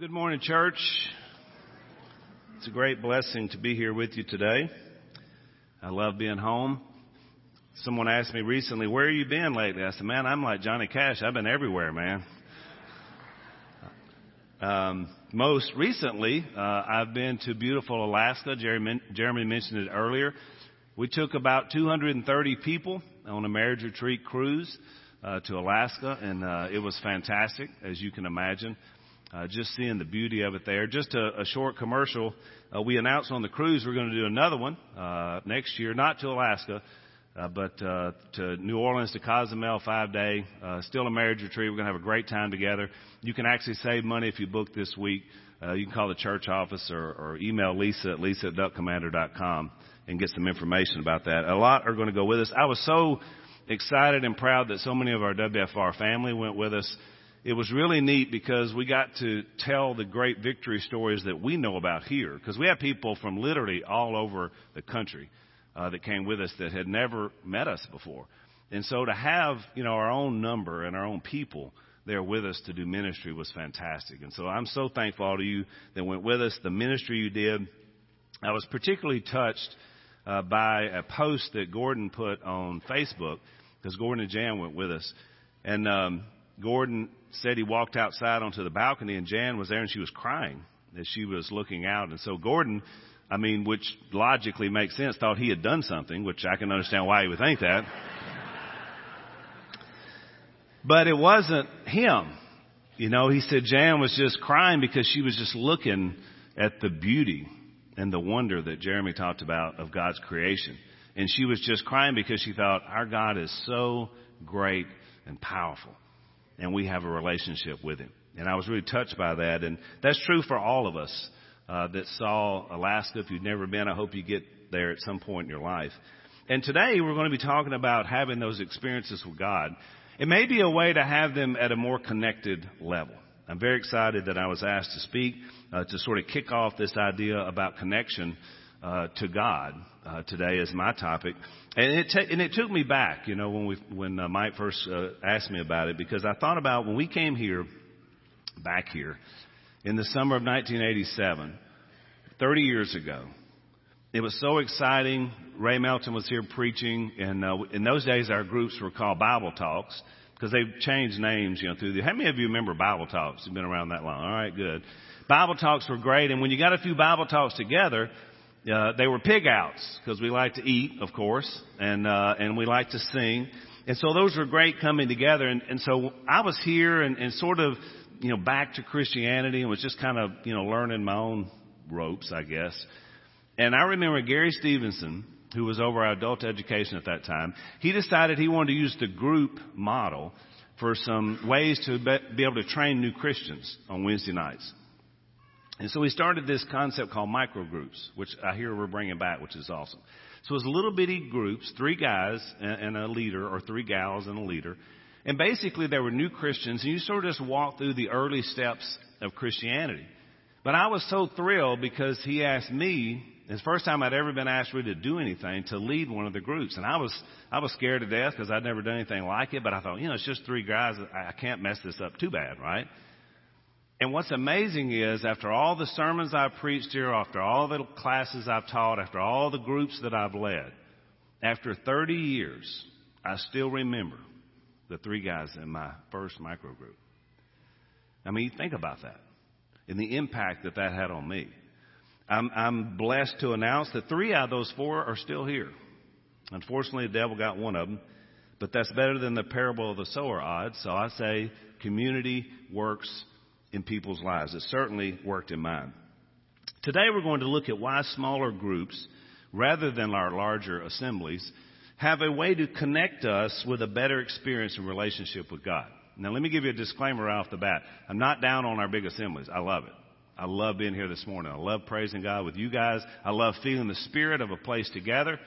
Good morning, church. It's a great blessing to be here with you today. I love being home. Someone asked me recently, where have you been lately? I said, man, I'm like Johnny Cash. I've been everywhere, man. Um, most recently, uh, I've been to beautiful Alaska. Jeremy, Jeremy mentioned it earlier. We took about 230 people on a marriage retreat cruise uh, to Alaska, and uh, it was fantastic, as you can imagine. Uh, just seeing the beauty of it there. Just a, a short commercial. Uh, we announced on the cruise we're going to do another one uh, next year, not to Alaska, uh, but uh, to New Orleans to Cozumel, five day. Uh, still a marriage retreat. We're going to have a great time together. You can actually save money if you book this week. Uh, you can call the church office or, or email Lisa at lisa at duckcommander.com and get some information about that. A lot are going to go with us. I was so excited and proud that so many of our WFR family went with us. It was really neat because we got to tell the great victory stories that we know about here. Because we have people from literally all over the country uh, that came with us that had never met us before. And so to have, you know, our own number and our own people there with us to do ministry was fantastic. And so I'm so thankful all of you that went with us, the ministry you did. I was particularly touched uh, by a post that Gordon put on Facebook because Gordon and Jan went with us. And um, Gordon said he walked outside onto the balcony and Jan was there and she was crying as she was looking out. And so Gordon, I mean, which logically makes sense, thought he had done something, which I can understand why he would think that. but it wasn't him. You know, he said Jan was just crying because she was just looking at the beauty and the wonder that Jeremy talked about of God's creation. And she was just crying because she thought, our God is so great and powerful and we have a relationship with Him. And I was really touched by that. And that's true for all of us uh, that saw Alaska. If you've never been, I hope you get there at some point in your life. And today we're going to be talking about having those experiences with God. It may be a way to have them at a more connected level. I'm very excited that I was asked to speak uh, to sort of kick off this idea about connection uh, to God uh, today is my topic, and it t- and it took me back, you know, when we when uh, Mike first uh, asked me about it because I thought about when we came here, back here, in the summer of 1987, 30 years ago. It was so exciting. Ray Melton was here preaching, and uh, in those days our groups were called Bible Talks because they've changed names, you know, through the. How many of you remember Bible Talks? You've been around that long. All right, good. Bible Talks were great, and when you got a few Bible Talks together, uh, they were pig outs because we like to eat, of course, and uh, and we like to sing, and so those were great coming together. And, and so I was here and, and sort of, you know, back to Christianity and was just kind of, you know, learning my own ropes, I guess. And I remember Gary Stevenson, who was over our adult education at that time. He decided he wanted to use the group model for some ways to be able to train new Christians on Wednesday nights. And so we started this concept called microgroups, which I hear we're bringing back, which is awesome. So it's little bitty groups, three guys and a leader, or three gals and a leader. And basically they were new Christians, and you sort of just walk through the early steps of Christianity. But I was so thrilled because he asked me, the first time I'd ever been asked really to do anything, to lead one of the groups. And I was, I was scared to death because I'd never done anything like it, but I thought, you know, it's just three guys. I can't mess this up too bad, right? And what's amazing is after all the sermons I've preached here, after all the classes I've taught, after all the groups that I've led, after 30 years, I still remember the three guys in my first micro group. I mean, think about that and the impact that that had on me. I'm, I'm blessed to announce that three out of those four are still here. Unfortunately, the devil got one of them, but that's better than the parable of the sower odds. So I say community works in people's lives. It certainly worked in mine. Today we're going to look at why smaller groups, rather than our larger assemblies, have a way to connect us with a better experience and relationship with God. Now let me give you a disclaimer right off the bat. I'm not down on our big assemblies. I love it. I love being here this morning. I love praising God with you guys. I love feeling the spirit of a place together.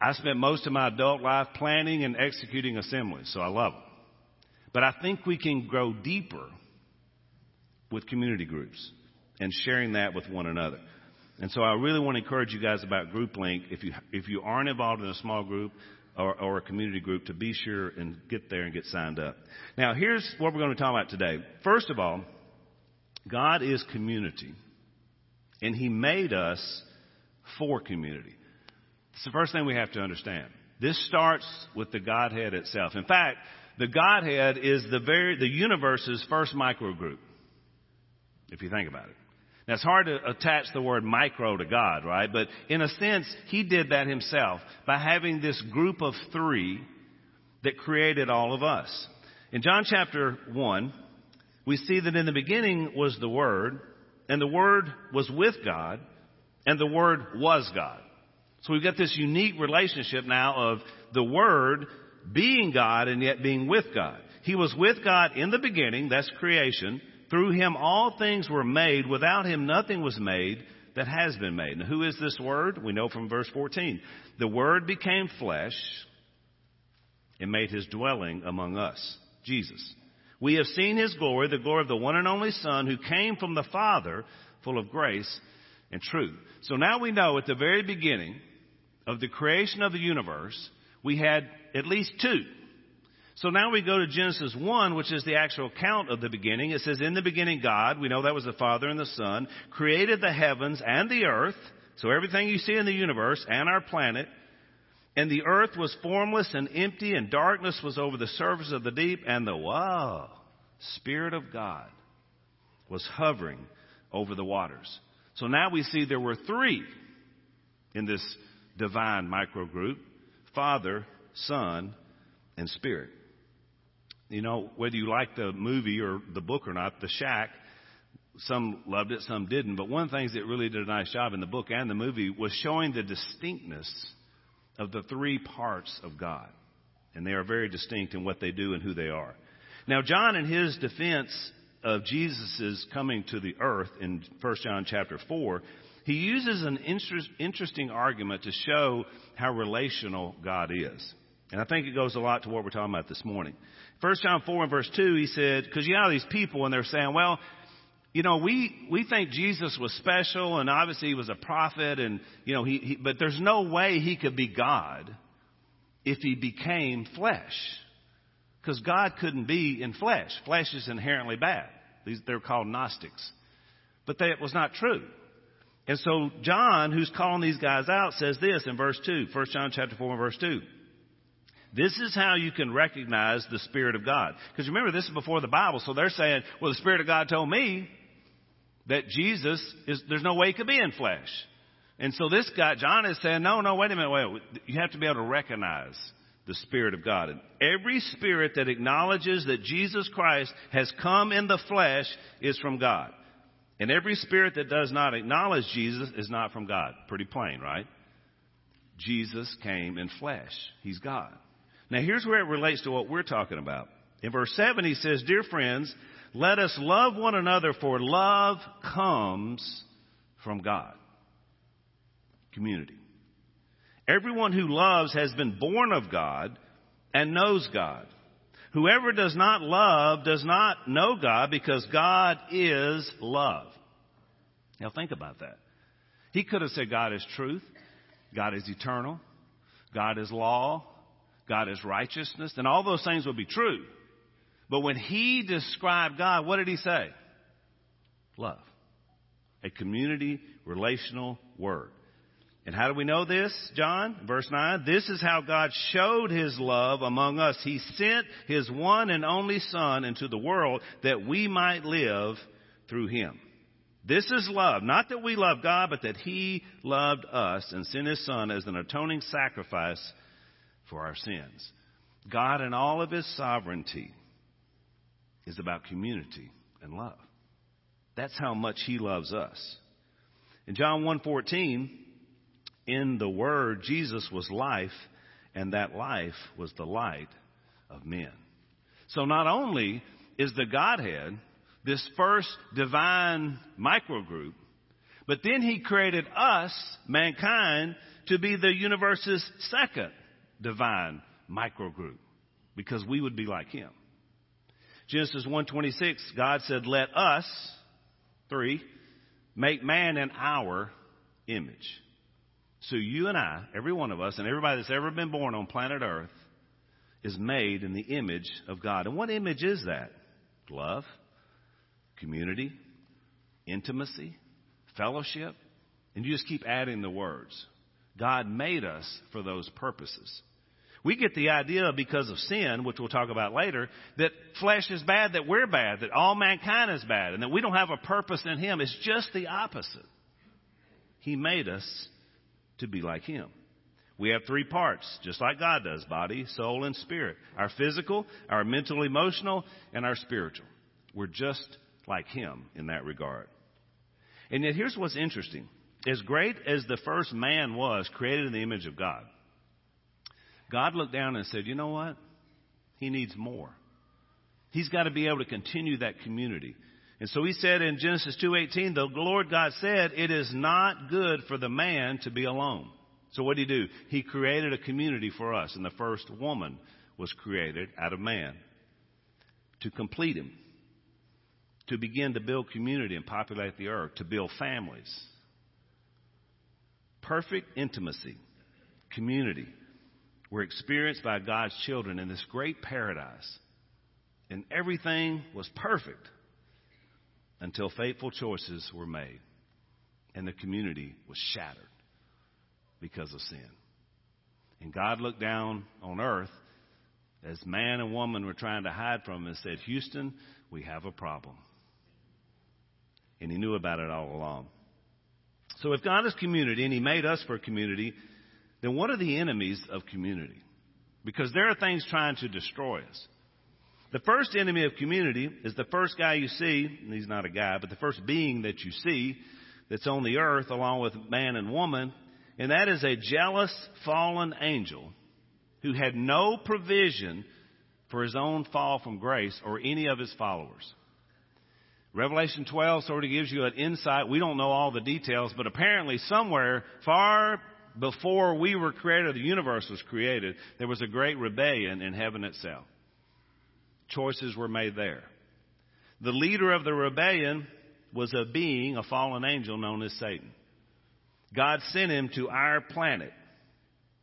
I spent most of my adult life planning and executing assemblies, so I love them. But I think we can grow deeper with community groups and sharing that with one another. And so I really want to encourage you guys about Group Link. If you, if you aren't involved in a small group or, or a community group, to be sure and get there and get signed up. Now, here's what we're going to talk about today. First of all, God is community, and He made us for community. It's the first thing we have to understand. This starts with the Godhead itself. In fact, the Godhead is the very, the universe's first microgroup. If you think about it. Now it's hard to attach the word micro to God, right? But in a sense, He did that Himself by having this group of three that created all of us. In John chapter 1, we see that in the beginning was the Word, and the Word was with God, and the Word was God. So we've got this unique relationship now of the Word being God and yet being with God. He was with God in the beginning, that's creation. Through Him all things were made. Without Him nothing was made that has been made. Now who is this Word? We know from verse 14. The Word became flesh and made His dwelling among us. Jesus. We have seen His glory, the glory of the one and only Son who came from the Father, full of grace and truth. So now we know at the very beginning of the creation of the universe, we had at least two. So now we go to Genesis 1, which is the actual account of the beginning. It says, In the beginning, God, we know that was the Father and the Son, created the heavens and the earth. So everything you see in the universe and our planet. And the earth was formless and empty, and darkness was over the surface of the deep, and the wow, Spirit of God was hovering over the waters. So now we see there were three in this divine microgroup Father, Son, and Spirit. You know, whether you like the movie or the book or not, The Shack, some loved it, some didn't. But one of the things that really did a nice job in the book and the movie was showing the distinctness of the three parts of God. And they are very distinct in what they do and who they are. Now, John, in his defense of Jesus' coming to the earth in 1 John chapter 4, he uses an interest, interesting argument to show how relational God is. And I think it goes a lot to what we're talking about this morning. 1 John 4 and verse 2, he said, because you have these people and they're saying, well, you know, we, we think Jesus was special and obviously he was a prophet and, you know, he, he but there's no way he could be God if he became flesh. Because God couldn't be in flesh. Flesh is inherently bad. These, they're called Gnostics. But that was not true. And so John, who's calling these guys out, says this in verse 2, 1 John chapter 4 and verse 2. This is how you can recognize the Spirit of God. Because remember, this is before the Bible, so they're saying, well, the Spirit of God told me that Jesus is, there's no way he could be in flesh. And so this guy, John is saying, no, no, wait a minute, wait. You have to be able to recognize the Spirit of God. And every spirit that acknowledges that Jesus Christ has come in the flesh is from God. And every spirit that does not acknowledge Jesus is not from God. Pretty plain, right? Jesus came in flesh. He's God. Now here's where it relates to what we're talking about. In verse 7 he says, Dear friends, let us love one another for love comes from God. Community. Everyone who loves has been born of God and knows God. Whoever does not love does not know God because God is love. Now think about that. He could have said God is truth, God is eternal, God is law, God is righteousness, and all those things would be true. But when he described God, what did he say? Love. A community relational word. And how do we know this, John? Verse 9. This is how God showed his love among us. He sent his one and only Son into the world that we might live through him. This is love. Not that we love God, but that he loved us and sent his Son as an atoning sacrifice for our sins. God, in all of his sovereignty, is about community and love. That's how much he loves us. In John 1:14, in the Word, Jesus was life, and that life was the light of men. So not only is the Godhead this first divine microgroup, but then he created us, mankind, to be the universe's second divine microgroup because we would be like him. Genesis 1:26 God said let us 3 make man in our image. So you and I, every one of us, and everybody that's ever been born on planet Earth, is made in the image of God. And what image is that? Love, community, intimacy, fellowship, and you just keep adding the words. God made us for those purposes. We get the idea because of sin, which we'll talk about later, that flesh is bad, that we're bad, that all mankind is bad, and that we don't have a purpose in Him. It's just the opposite. He made us to be like Him. We have three parts, just like God does body, soul, and spirit. Our physical, our mental, emotional, and our spiritual. We're just like Him in that regard. And yet, here's what's interesting. As great as the first man was, created in the image of God, God looked down and said, you know what? He needs more. He's got to be able to continue that community. And so he said in Genesis 2:18, the Lord God said, "It is not good for the man to be alone." So what did he do? He created a community for us, and the first woman was created out of man to complete him, to begin to build community and populate the earth, to build families. Perfect intimacy, community, were experienced by God's children in this great paradise. And everything was perfect until fateful choices were made and the community was shattered because of sin. And God looked down on earth as man and woman were trying to hide from him and said, Houston, we have a problem. And he knew about it all along. So if God is community and he made us for community, then what are the enemies of community? Because there are things trying to destroy us. The first enemy of community is the first guy you see, and he's not a guy, but the first being that you see that's on the earth along with man and woman, and that is a jealous fallen angel who had no provision for his own fall from grace or any of his followers. Revelation 12 sort of gives you an insight. We don't know all the details, but apparently somewhere far before we were created, the universe was created, there was a great rebellion in heaven itself. Choices were made there. The leader of the rebellion was a being, a fallen angel known as Satan. God sent him to our planet,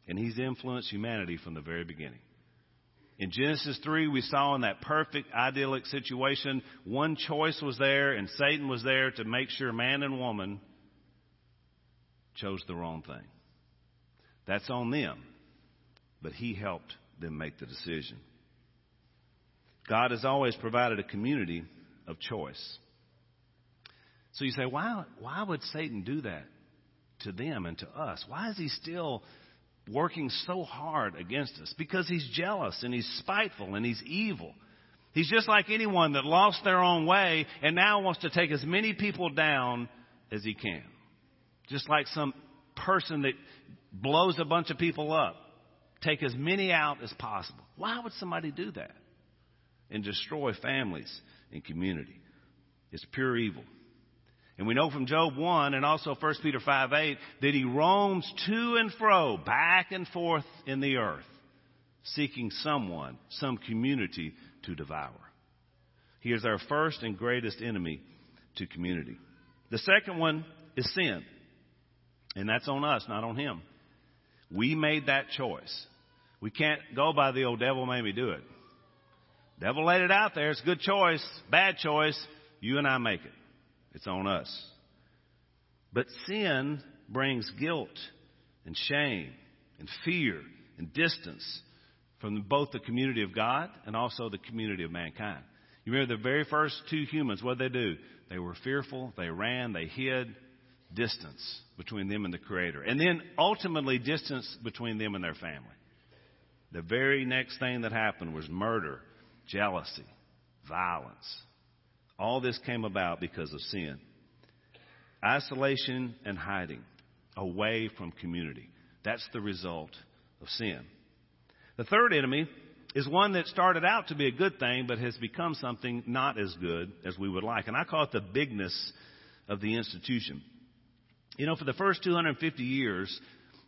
and he's influenced humanity from the very beginning. In Genesis 3, we saw in that perfect, idyllic situation, one choice was there, and Satan was there to make sure man and woman chose the wrong thing. That's on them. But He helped them make the decision. God has always provided a community of choice. So you say, why, why would Satan do that to them and to us? Why is he still working so hard against us? Because he's jealous and he's spiteful and he's evil. He's just like anyone that lost their own way and now wants to take as many people down as he can. Just like some person that blows a bunch of people up. Take as many out as possible. Why would somebody do that? And destroy families and community. It's pure evil. And we know from Job 1 and also 1 Peter 5 8 that he roams to and fro, back and forth in the earth, seeking someone, some community to devour. He is our first and greatest enemy to community. The second one is sin. And that's on us, not on him. We made that choice. We can't go by the old devil made me do it. Devil laid it out there. It's a good choice, bad choice. You and I make it. It's on us. But sin brings guilt and shame and fear and distance from both the community of God and also the community of mankind. You remember the very first two humans, what did they do? They were fearful, they ran, they hid, distance between them and the Creator. And then ultimately, distance between them and their family. The very next thing that happened was murder, jealousy, violence. All this came about because of sin. Isolation and hiding away from community. That's the result of sin. The third enemy is one that started out to be a good thing, but has become something not as good as we would like. And I call it the bigness of the institution. You know, for the first 250 years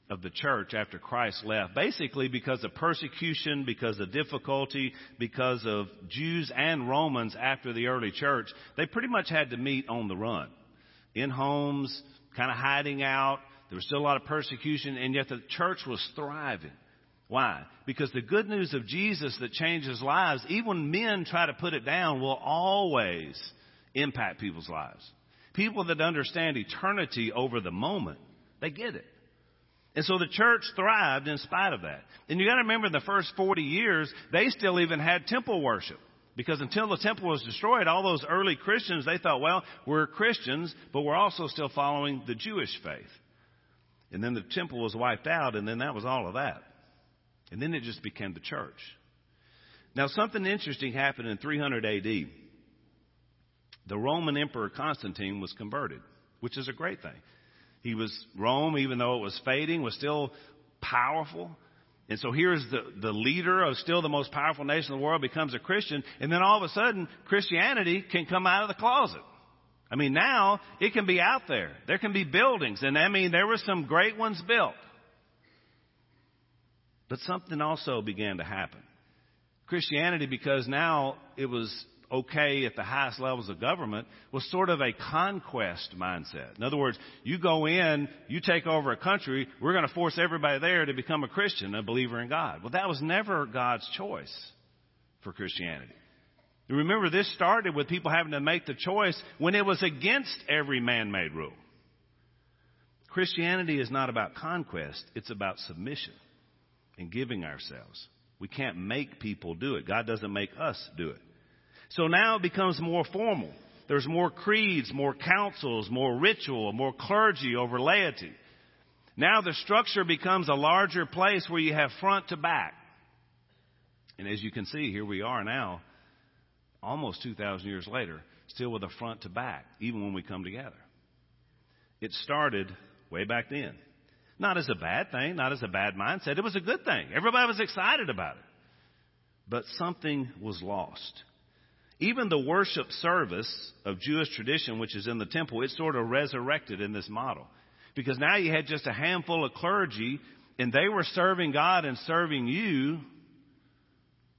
of the church after Christ left, basically because of persecution, because of difficulty, because of Jews and Romans after the early church, they pretty much had to meet on the run. In homes, kind of hiding out. There was still a lot of persecution, and yet the church was thriving. Why? Because the good news of Jesus that changes lives, even men try to put it down, will always impact people's lives. People that understand eternity over the moment, they get it. And so the church thrived in spite of that. And you gotta remember in the first 40 years, they still even had temple worship. Because until the temple was destroyed, all those early Christians, they thought, well, we're Christians, but we're also still following the Jewish faith. And then the temple was wiped out, and then that was all of that. And then it just became the church. Now, something interesting happened in 300 AD. The Roman Emperor Constantine was converted, which is a great thing. He was Rome, even though it was fading, was still powerful. And so here's the, the leader of still the most powerful nation in the world becomes a Christian. And then all of a sudden, Christianity can come out of the closet. I mean, now it can be out there. There can be buildings. And I mean, there were some great ones built. But something also began to happen. Christianity, because now it was okay at the highest levels of government was sort of a conquest mindset. In other words, you go in, you take over a country, we're going to force everybody there to become a Christian, a believer in God. Well, that was never God's choice for Christianity. Remember, this started with people having to make the choice when it was against every man made rule. Christianity is not about conquest, it's about submission and giving ourselves. We can't make people do it. God doesn't make us do it. So now it becomes more formal. There's more creeds, more councils, more ritual, more clergy over laity. Now the structure becomes a larger place where you have front to back. And as you can see, here we are now, almost 2,000 years later, still with a front to back, even when we come together. It started way back then. Not as a bad thing, not as a bad mindset. It was a good thing. Everybody was excited about it. But something was lost. Even the worship service of Jewish tradition, which is in the temple, it's sort of resurrected in this model. Because now you had just a handful of clergy and they were serving God and serving you,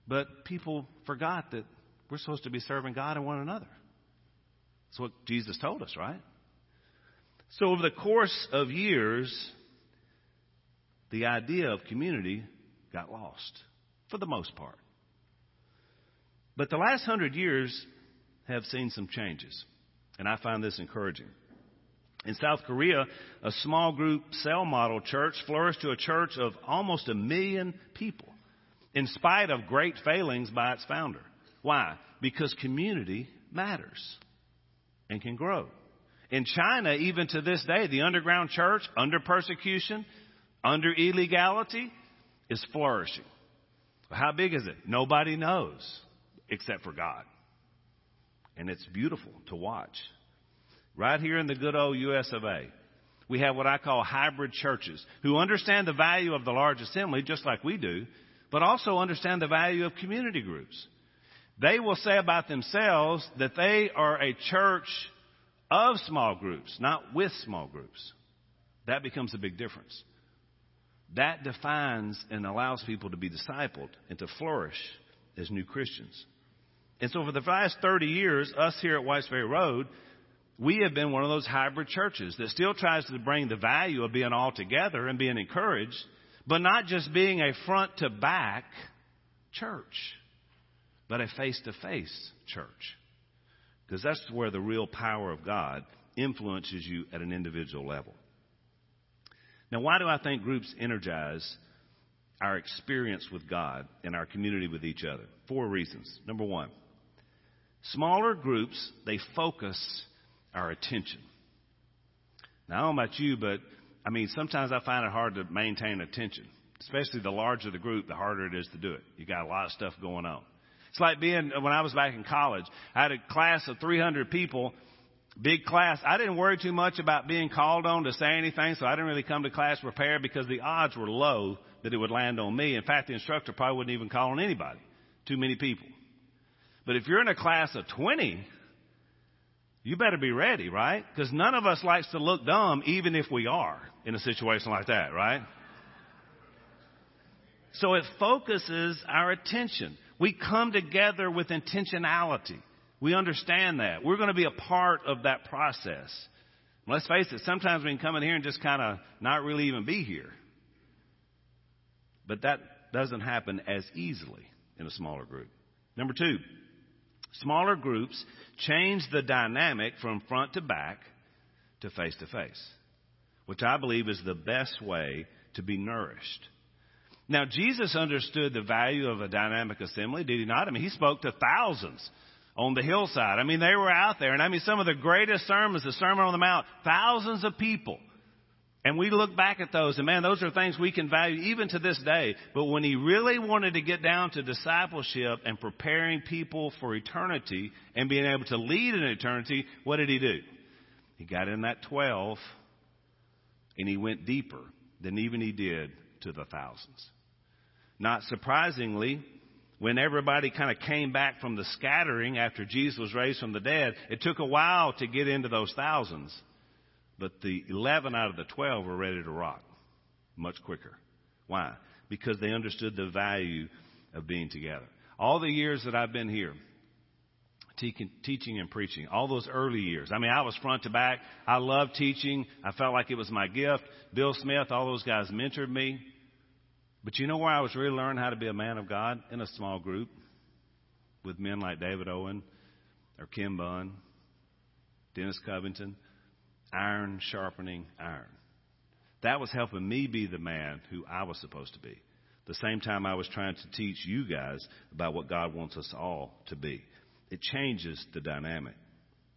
but people forgot that we're supposed to be serving God and one another. That's what Jesus told us, right? So over the course of years, the idea of community got lost for the most part. But the last hundred years have seen some changes, and I find this encouraging. In South Korea, a small group cell model church flourished to a church of almost a million people, in spite of great failings by its founder. Why? Because community matters and can grow. In China, even to this day, the underground church, under persecution, under illegality, is flourishing. How big is it? Nobody knows except for God. And it's beautiful to watch. Right here in the good old US of A, we have what I call hybrid churches who understand the value of the large assembly just like we do, but also understand the value of community groups. They will say about themselves that they are a church of small groups, not with small groups. That becomes a big difference. That defines and allows people to be discipled and to flourish as new Christians. And so for the last 30 years, us here at Whites Ferry Road, we have been one of those hybrid churches that still tries to bring the value of being all together and being encouraged, but not just being a front to back church, but a face to face church. Because that's where the real power of God influences you at an individual level. Now, why do I think groups energize our experience with God and our community with each other? Four reasons. Number one, Smaller groups, they focus our attention. Now, I don't know about you, but I mean, sometimes I find it hard to maintain attention. Especially the larger the group, the harder it is to do it. You got a lot of stuff going on. It's like being, when I was back in college, I had a class of 300 people, big class. I didn't worry too much about being called on to say anything, so I didn't really come to class prepared because the odds were low that it would land on me. In fact, the instructor probably wouldn't even call on anybody. Too many people. But if you're in a class of 20, you better be ready, right? Because none of us likes to look dumb, even if we are in a situation like that, right? So it focuses our attention. We come together with intentionality. We understand that. We're going to be a part of that process. Let's face it, sometimes we can come in here and just kind of not really even be here. But that doesn't happen as easily in a smaller group. Number two, Smaller groups change the dynamic from front to back to face to face, which I believe is the best way to be nourished. Now, Jesus understood the value of a dynamic assembly, did he not? I mean, he spoke to thousands on the hillside. I mean, they were out there. And I mean, some of the greatest sermons, the Sermon on the Mount, thousands of people. And we look back at those, and man, those are things we can value even to this day. But when he really wanted to get down to discipleship and preparing people for eternity and being able to lead in eternity, what did he do? He got in that 12 and he went deeper than even he did to the thousands. Not surprisingly, when everybody kind of came back from the scattering after Jesus was raised from the dead, it took a while to get into those thousands. But the 11 out of the 12 were ready to rock much quicker. Why? Because they understood the value of being together. All the years that I've been here, teaching and preaching, all those early years. I mean, I was front to back. I loved teaching. I felt like it was my gift. Bill Smith, all those guys mentored me. But you know where I was really learning how to be a man of God? In a small group with men like David Owen or Kim Bunn, Dennis Covington, iron sharpening iron. That was helping me be the man who I was supposed to be. The same time I was trying to teach you guys about what God wants us all to be. It changes the dynamic.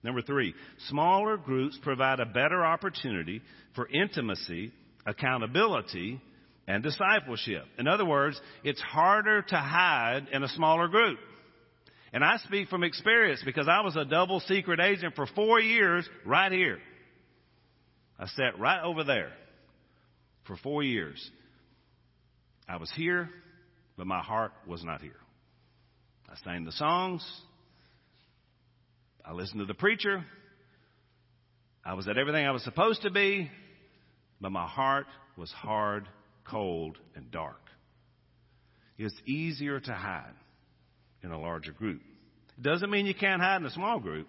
Number three, smaller groups provide a better opportunity for intimacy, accountability, and discipleship. In other words, it's harder to hide in a smaller group. And I speak from experience because I was a double secret agent for four years right here. I sat right over there for four years. I was here, but my heart was not here. I sang the songs. I listened to the preacher. I was at everything I was supposed to be, but my heart was hard cold, and dark. It's easier to hide in a larger group. It doesn't mean you can't hide in a small group,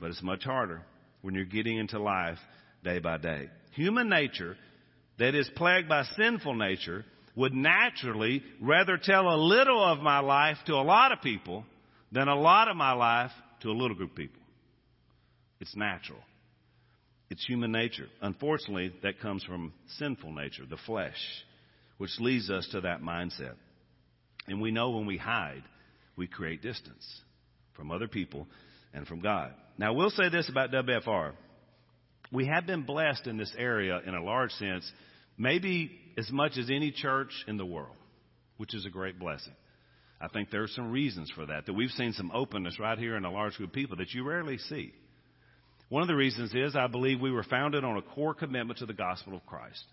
but it's much harder when you're getting into life day by day. Human nature that is plagued by sinful nature would naturally rather tell a little of my life to a lot of people than a lot of my life to a little group of people. It's natural. It's human nature. Unfortunately, that comes from sinful nature, the flesh, which leads us to that mindset. And we know when we hide, we create distance from other people and from God. Now, we'll say this about WFR. We have been blessed in this area in a large sense, maybe as much as any church in the world, which is a great blessing. I think there are some reasons for that, that we've seen some openness right here in a large group of people that you rarely see. One of the reasons is I believe we were founded on a core commitment to the gospel of Christ.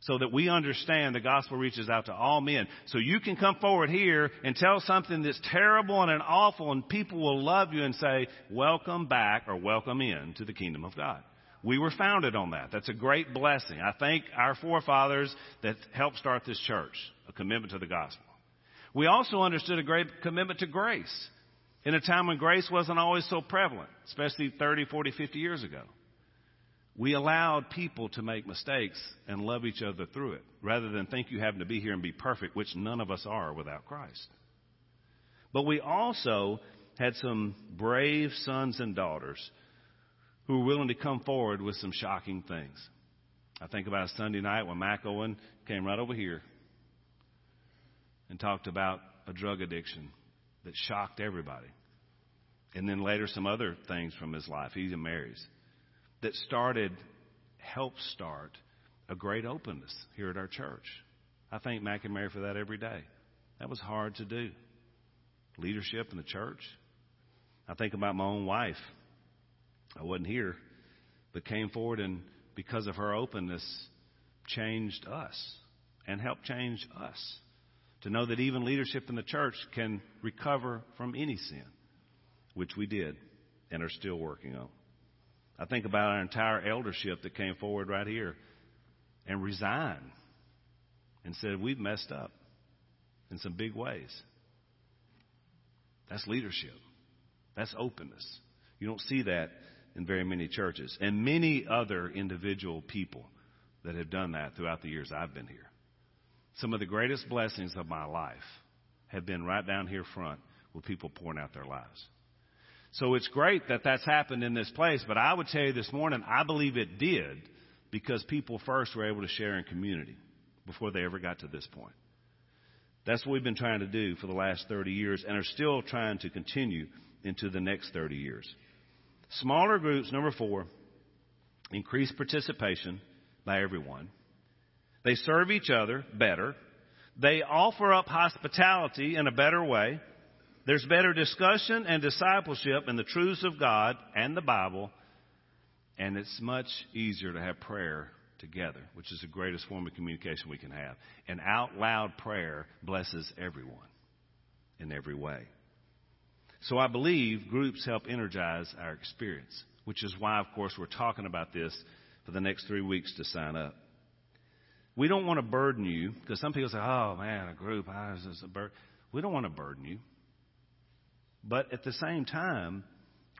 So that we understand the gospel reaches out to all men. So you can come forward here and tell something that's terrible and awful and people will love you and say, welcome back or welcome in to the kingdom of God. We were founded on that. That's a great blessing. I thank our forefathers that helped start this church, a commitment to the gospel. We also understood a great commitment to grace in a time when grace wasn't always so prevalent, especially 30, 40, 50 years ago. We allowed people to make mistakes and love each other through it, rather than think you having to be here and be perfect, which none of us are without Christ. But we also had some brave sons and daughters who were willing to come forward with some shocking things. I think about a Sunday night when Mac Owen came right over here and talked about a drug addiction that shocked everybody. And then later, some other things from his life, he marries, that started, helped start a great openness here at our church. I thank Mac and Mary for that every day. That was hard to do. Leadership in the church. I think about my own wife. I wasn't here, but came forward and because of her openness, changed us and helped change us. To know that even leadership in the church can recover from any sin, which we did and are still working on. I think about our entire eldership that came forward right here and resigned and said, We've messed up in some big ways. That's leadership. That's openness. You don't see that in very many churches. And many other individual people that have done that throughout the years I've been here. Some of the greatest blessings of my life have been right down here front with people pouring out their lives. So it's great that that's happened in this place, but I would tell you this morning, I believe it did because people first were able to share in community before they ever got to this point. That's what we've been trying to do for the last 30 years and are still trying to continue into the next 30 years. Smaller groups, number four, increase participation by everyone. They serve each other better. They offer up hospitality in a better way. There's better discussion and discipleship in the truths of God and the Bible. And it's much easier to have prayer together, which is the greatest form of communication we can have. And out loud prayer blesses everyone in every way. So I believe groups help energize our experience, which is why, of course, we're talking about this for the next three weeks to sign up. We don't want to burden you because some people say, "Oh man, a group, ah, is a burden." We don't want to burden you, but at the same time,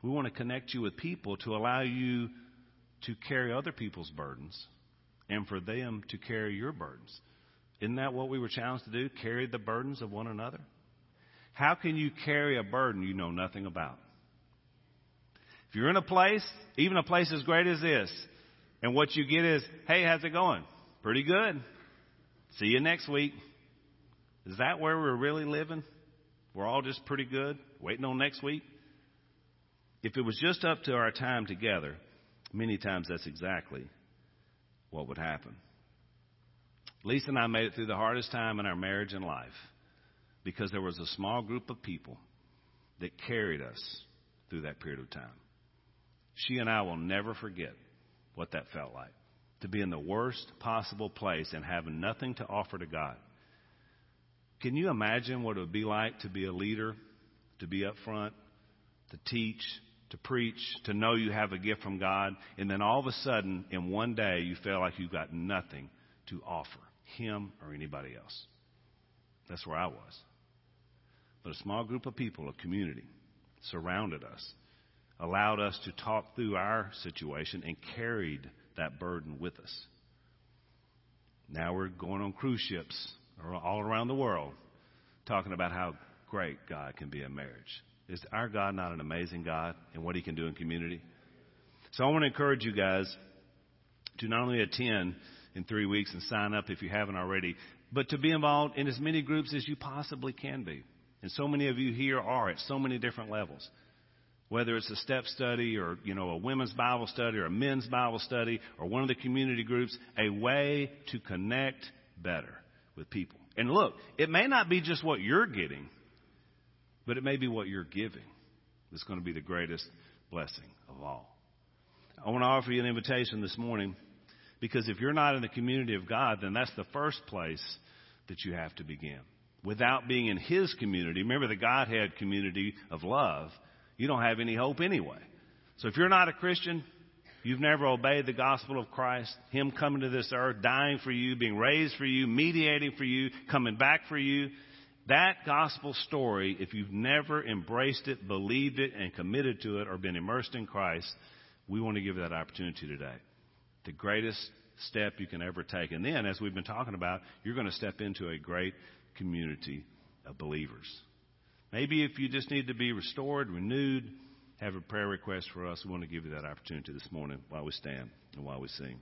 we want to connect you with people to allow you to carry other people's burdens and for them to carry your burdens. Isn't that what we were challenged to do? Carry the burdens of one another? How can you carry a burden you know nothing about? If you're in a place, even a place as great as this, and what you get is, hey, how's it going? Pretty good. See you next week. Is that where we're really living? We're all just pretty good, waiting on next week? If it was just up to our time together, many times that's exactly what would happen. Lisa and I made it through the hardest time in our marriage and life because there was a small group of people that carried us through that period of time. She and I will never forget what that felt like to be in the worst possible place and having nothing to offer to God. Can you imagine what it would be like to be a leader, to be up front, to teach, to preach, to know you have a gift from God, and then all of a sudden, in one day, you feel like you've got nothing to offer Him or anybody else? That's where I was. But a small group of people, a community, surrounded us, allowed us to talk through our situation, and carried that burden with us. Now we're going on cruise ships all around the world talking about how great God can be in marriage. Is our God not an amazing God and what He can do in community? So I want to encourage you guys to not only attend in three weeks and sign up if you haven't already, but to be involved in as many groups as you possibly can be. And so many of you here are at so many different levels. Whether it's a step study or, you know, a women's Bible study or a men's Bible study or one of the community groups, a way to connect better with people. And look, it may not be just what you're getting, but it may be what you're giving that's going to be the greatest blessing of all. I want to offer you an invitation this morning because if you're not in the community of God, then that's the first place that you have to begin. Without being in His community, remember the Godhead community of love, you don't have any hope anyway. So if you're not a Christian, you've never obeyed the gospel of Christ, Him coming to this earth, dying for you, being raised for you, mediating for you, coming back for you, that gospel story, if you've never embraced it, believed it, and committed to it, or been immersed in Christ, we want to give you that opportunity today. The greatest step you can ever take. And then, as we've been talking about, you're going to step into a great community of believers. Maybe if you just need to be restored, renewed, have a prayer request for us, we want to give you that opportunity this morning while we stand and while we sing.